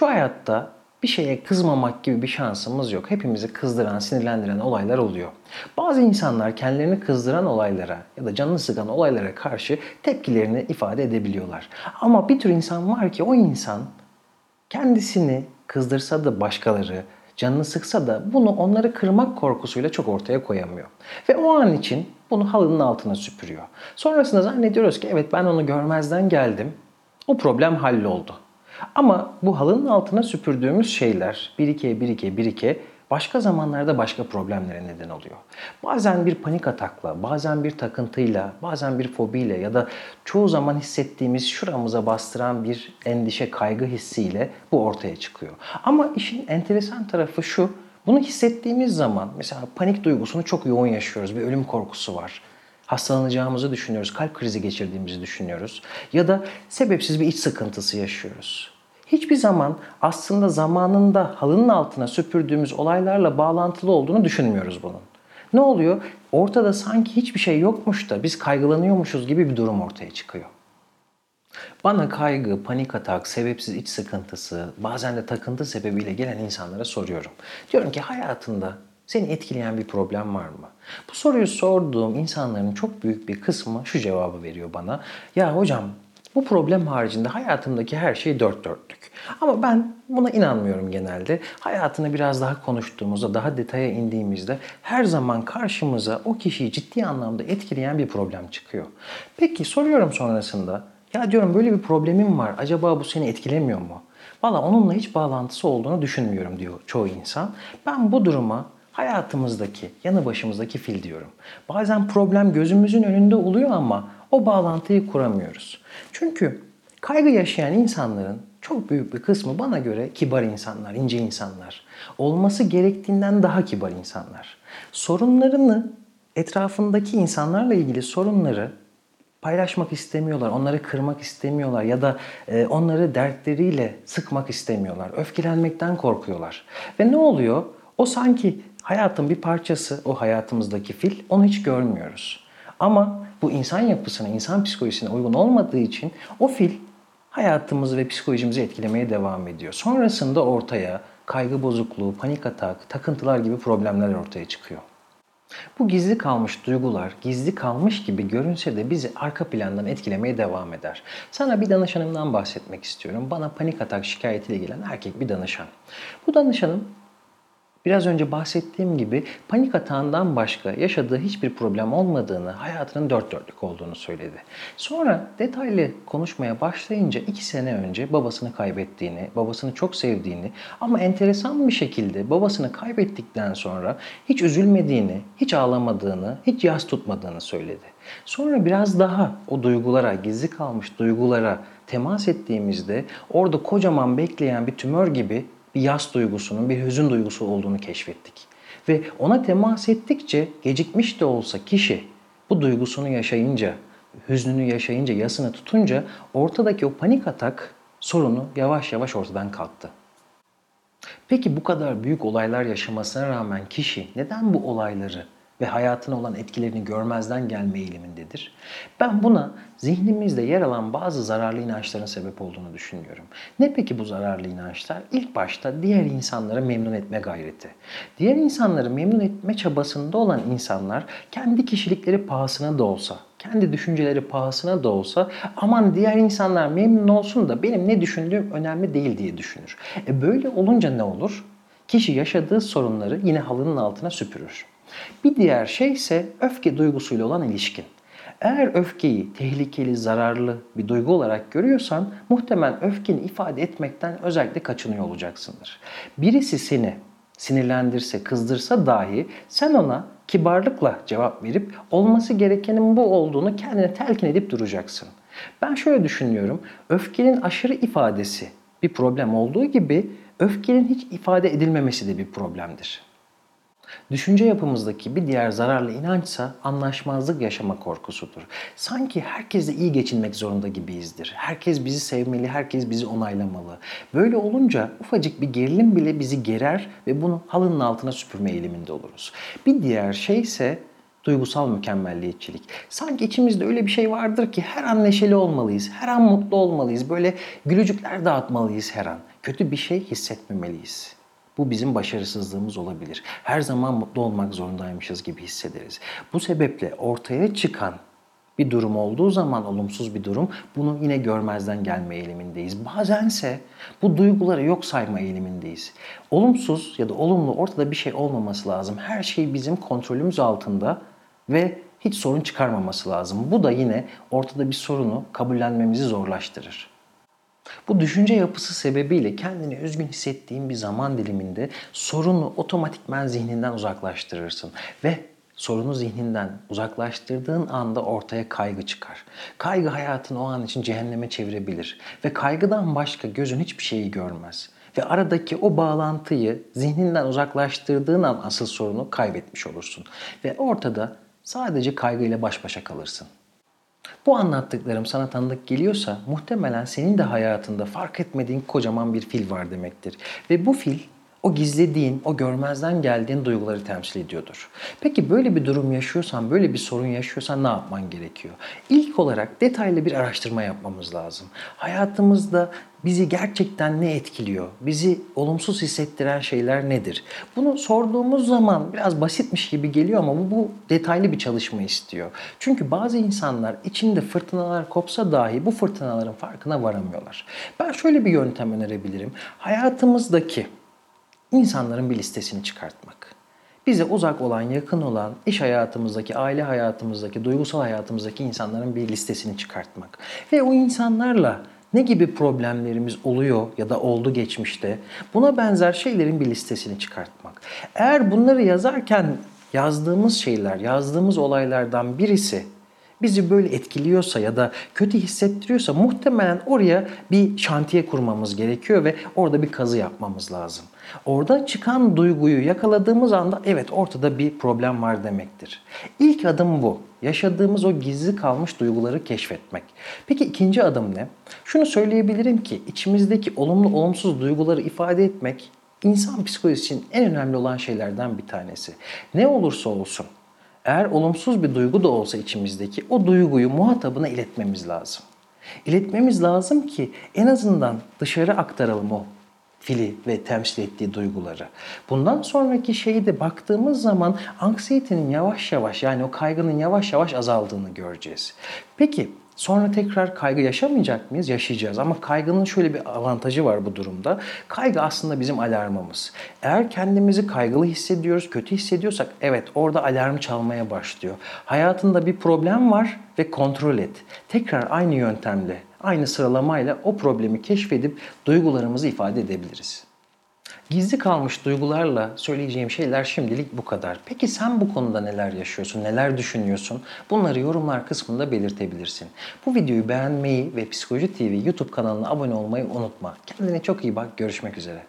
Şu hayatta bir şeye kızmamak gibi bir şansımız yok. Hepimizi kızdıran, sinirlendiren olaylar oluyor. Bazı insanlar kendilerini kızdıran olaylara ya da canını sıkan olaylara karşı tepkilerini ifade edebiliyorlar. Ama bir tür insan var ki o insan kendisini kızdırsa da başkaları, canını sıksa da bunu onları kırmak korkusuyla çok ortaya koyamıyor. Ve o an için bunu halının altına süpürüyor. Sonrasında zannediyoruz ki evet ben onu görmezden geldim. O problem halloldu. Ama bu halının altına süpürdüğümüz şeyler birike birike birike başka zamanlarda başka problemlere neden oluyor. Bazen bir panik atakla, bazen bir takıntıyla, bazen bir fobiyle ya da çoğu zaman hissettiğimiz şuramıza bastıran bir endişe, kaygı hissiyle bu ortaya çıkıyor. Ama işin enteresan tarafı şu, bunu hissettiğimiz zaman mesela panik duygusunu çok yoğun yaşıyoruz. Bir ölüm korkusu var hastalanacağımızı düşünüyoruz, kalp krizi geçirdiğimizi düşünüyoruz ya da sebepsiz bir iç sıkıntısı yaşıyoruz. Hiçbir zaman aslında zamanında halının altına süpürdüğümüz olaylarla bağlantılı olduğunu düşünmüyoruz bunun. Ne oluyor? Ortada sanki hiçbir şey yokmuş da biz kaygılanıyormuşuz gibi bir durum ortaya çıkıyor. Bana kaygı, panik atak, sebepsiz iç sıkıntısı, bazen de takıntı sebebiyle gelen insanlara soruyorum. Diyorum ki hayatında seni etkileyen bir problem var mı? Bu soruyu sorduğum insanların çok büyük bir kısmı şu cevabı veriyor bana. Ya hocam bu problem haricinde hayatımdaki her şey dört dörtlük. Ama ben buna inanmıyorum genelde. Hayatını biraz daha konuştuğumuzda, daha detaya indiğimizde her zaman karşımıza o kişiyi ciddi anlamda etkileyen bir problem çıkıyor. Peki soruyorum sonrasında. Ya diyorum böyle bir problemim var. Acaba bu seni etkilemiyor mu? Valla onunla hiç bağlantısı olduğunu düşünmüyorum diyor çoğu insan. Ben bu duruma hayatımızdaki, yanı başımızdaki fil diyorum. Bazen problem gözümüzün önünde oluyor ama o bağlantıyı kuramıyoruz. Çünkü kaygı yaşayan insanların çok büyük bir kısmı bana göre kibar insanlar, ince insanlar. Olması gerektiğinden daha kibar insanlar. Sorunlarını etrafındaki insanlarla ilgili sorunları paylaşmak istemiyorlar, onları kırmak istemiyorlar ya da e, onları dertleriyle sıkmak istemiyorlar. Öfkelenmekten korkuyorlar. Ve ne oluyor? O sanki hayatın bir parçası, o hayatımızdaki fil, onu hiç görmüyoruz. Ama bu insan yapısına, insan psikolojisine uygun olmadığı için o fil hayatımızı ve psikolojimizi etkilemeye devam ediyor. Sonrasında ortaya kaygı bozukluğu, panik atak, takıntılar gibi problemler ortaya çıkıyor. Bu gizli kalmış duygular gizli kalmış gibi görünse de bizi arka plandan etkilemeye devam eder. Sana bir danışanımdan bahsetmek istiyorum. Bana panik atak şikayetiyle gelen erkek bir danışan. Bu danışanım Biraz önce bahsettiğim gibi panik atağından başka yaşadığı hiçbir problem olmadığını, hayatının dört dörtlük olduğunu söyledi. Sonra detaylı konuşmaya başlayınca iki sene önce babasını kaybettiğini, babasını çok sevdiğini ama enteresan bir şekilde babasını kaybettikten sonra hiç üzülmediğini, hiç ağlamadığını, hiç yas tutmadığını söyledi. Sonra biraz daha o duygulara, gizli kalmış duygulara temas ettiğimizde orada kocaman bekleyen bir tümör gibi bir yas duygusunun, bir hüzün duygusu olduğunu keşfettik. Ve ona temas ettikçe gecikmiş de olsa kişi bu duygusunu yaşayınca, hüznünü yaşayınca, yasını tutunca ortadaki o panik atak sorunu yavaş yavaş ortadan kalktı. Peki bu kadar büyük olaylar yaşamasına rağmen kişi neden bu olayları ve hayatına olan etkilerini görmezden gelme eğilimindedir. Ben buna zihnimizde yer alan bazı zararlı inançların sebep olduğunu düşünüyorum. Ne peki bu zararlı inançlar? İlk başta diğer insanları memnun etme gayreti. Diğer insanları memnun etme çabasında olan insanlar kendi kişilikleri pahasına da olsa, kendi düşünceleri pahasına da olsa aman diğer insanlar memnun olsun da benim ne düşündüğüm önemli değil diye düşünür. E böyle olunca ne olur? Kişi yaşadığı sorunları yine halının altına süpürür. Bir diğer şey ise öfke duygusuyla olan ilişkin. Eğer öfkeyi tehlikeli, zararlı bir duygu olarak görüyorsan muhtemelen öfkeni ifade etmekten özellikle kaçınıyor olacaksındır. Birisi seni sinirlendirse, kızdırsa dahi sen ona kibarlıkla cevap verip olması gerekenin bu olduğunu kendine telkin edip duracaksın. Ben şöyle düşünüyorum. Öfkenin aşırı ifadesi bir problem olduğu gibi öfkenin hiç ifade edilmemesi de bir problemdir. Düşünce yapımızdaki bir diğer zararlı inançsa anlaşmazlık yaşama korkusudur. Sanki herkesle iyi geçinmek zorunda gibiyizdir. Herkes bizi sevmeli, herkes bizi onaylamalı. Böyle olunca ufacık bir gerilim bile bizi gerer ve bunu halının altına süpürme eğiliminde oluruz. Bir diğer şey ise duygusal mükemmelliyetçilik. Sanki içimizde öyle bir şey vardır ki her an neşeli olmalıyız, her an mutlu olmalıyız, böyle gülücükler dağıtmalıyız her an. Kötü bir şey hissetmemeliyiz. Bu bizim başarısızlığımız olabilir. Her zaman mutlu olmak zorundaymışız gibi hissederiz. Bu sebeple ortaya çıkan bir durum olduğu zaman olumsuz bir durum bunu yine görmezden gelme eğilimindeyiz. Bazense bu duyguları yok sayma eğilimindeyiz. Olumsuz ya da olumlu ortada bir şey olmaması lazım. Her şey bizim kontrolümüz altında ve hiç sorun çıkarmaması lazım. Bu da yine ortada bir sorunu kabullenmemizi zorlaştırır. Bu düşünce yapısı sebebiyle kendini üzgün hissettiğin bir zaman diliminde sorunu otomatikmen zihninden uzaklaştırırsın ve sorunu zihninden uzaklaştırdığın anda ortaya kaygı çıkar. Kaygı hayatını o an için cehenneme çevirebilir ve kaygıdan başka gözün hiçbir şeyi görmez. Ve aradaki o bağlantıyı zihninden uzaklaştırdığın an asıl sorunu kaybetmiş olursun. Ve ortada sadece kaygıyla baş başa kalırsın. Bu anlattıklarım sana tanıdık geliyorsa muhtemelen senin de hayatında fark etmediğin kocaman bir fil var demektir. Ve bu fil o gizlediğin, o görmezden geldiğin duyguları temsil ediyordur. Peki böyle bir durum yaşıyorsan, böyle bir sorun yaşıyorsan ne yapman gerekiyor? İlk olarak detaylı bir araştırma yapmamız lazım. Hayatımızda bizi gerçekten ne etkiliyor? Bizi olumsuz hissettiren şeyler nedir? Bunu sorduğumuz zaman biraz basitmiş gibi geliyor ama bu, bu detaylı bir çalışma istiyor. Çünkü bazı insanlar içinde fırtınalar kopsa dahi bu fırtınaların farkına varamıyorlar. Ben şöyle bir yöntem önerebilirim. Hayatımızdaki insanların bir listesini çıkartmak. Bize uzak olan, yakın olan, iş hayatımızdaki, aile hayatımızdaki, duygusal hayatımızdaki insanların bir listesini çıkartmak. Ve o insanlarla ne gibi problemlerimiz oluyor ya da oldu geçmişte buna benzer şeylerin bir listesini çıkartmak. Eğer bunları yazarken yazdığımız şeyler, yazdığımız olaylardan birisi bizi böyle etkiliyorsa ya da kötü hissettiriyorsa muhtemelen oraya bir şantiye kurmamız gerekiyor ve orada bir kazı yapmamız lazım. Orada çıkan duyguyu yakaladığımız anda evet ortada bir problem var demektir. İlk adım bu. Yaşadığımız o gizli kalmış duyguları keşfetmek. Peki ikinci adım ne? Şunu söyleyebilirim ki içimizdeki olumlu olumsuz duyguları ifade etmek insan psikolojisinin en önemli olan şeylerden bir tanesi. Ne olursa olsun eğer olumsuz bir duygu da olsa içimizdeki o duyguyu muhatabına iletmemiz lazım. İletmemiz lazım ki en azından dışarı aktaralım o fili ve temsil ettiği duyguları. Bundan sonraki şeyde baktığımız zaman anksiyetenin yavaş yavaş yani o kaygının yavaş yavaş azaldığını göreceğiz. Peki Sonra tekrar kaygı yaşamayacak mıyız? Yaşayacağız. Ama kaygının şöyle bir avantajı var bu durumda. Kaygı aslında bizim alarmımız. Eğer kendimizi kaygılı hissediyoruz, kötü hissediyorsak evet orada alarm çalmaya başlıyor. Hayatında bir problem var ve kontrol et. Tekrar aynı yöntemle, aynı sıralamayla o problemi keşfedip duygularımızı ifade edebiliriz. Gizli kalmış duygularla söyleyeceğim şeyler şimdilik bu kadar. Peki sen bu konuda neler yaşıyorsun, neler düşünüyorsun? Bunları yorumlar kısmında belirtebilirsin. Bu videoyu beğenmeyi ve Psikoloji TV YouTube kanalına abone olmayı unutma. Kendine çok iyi bak. Görüşmek üzere.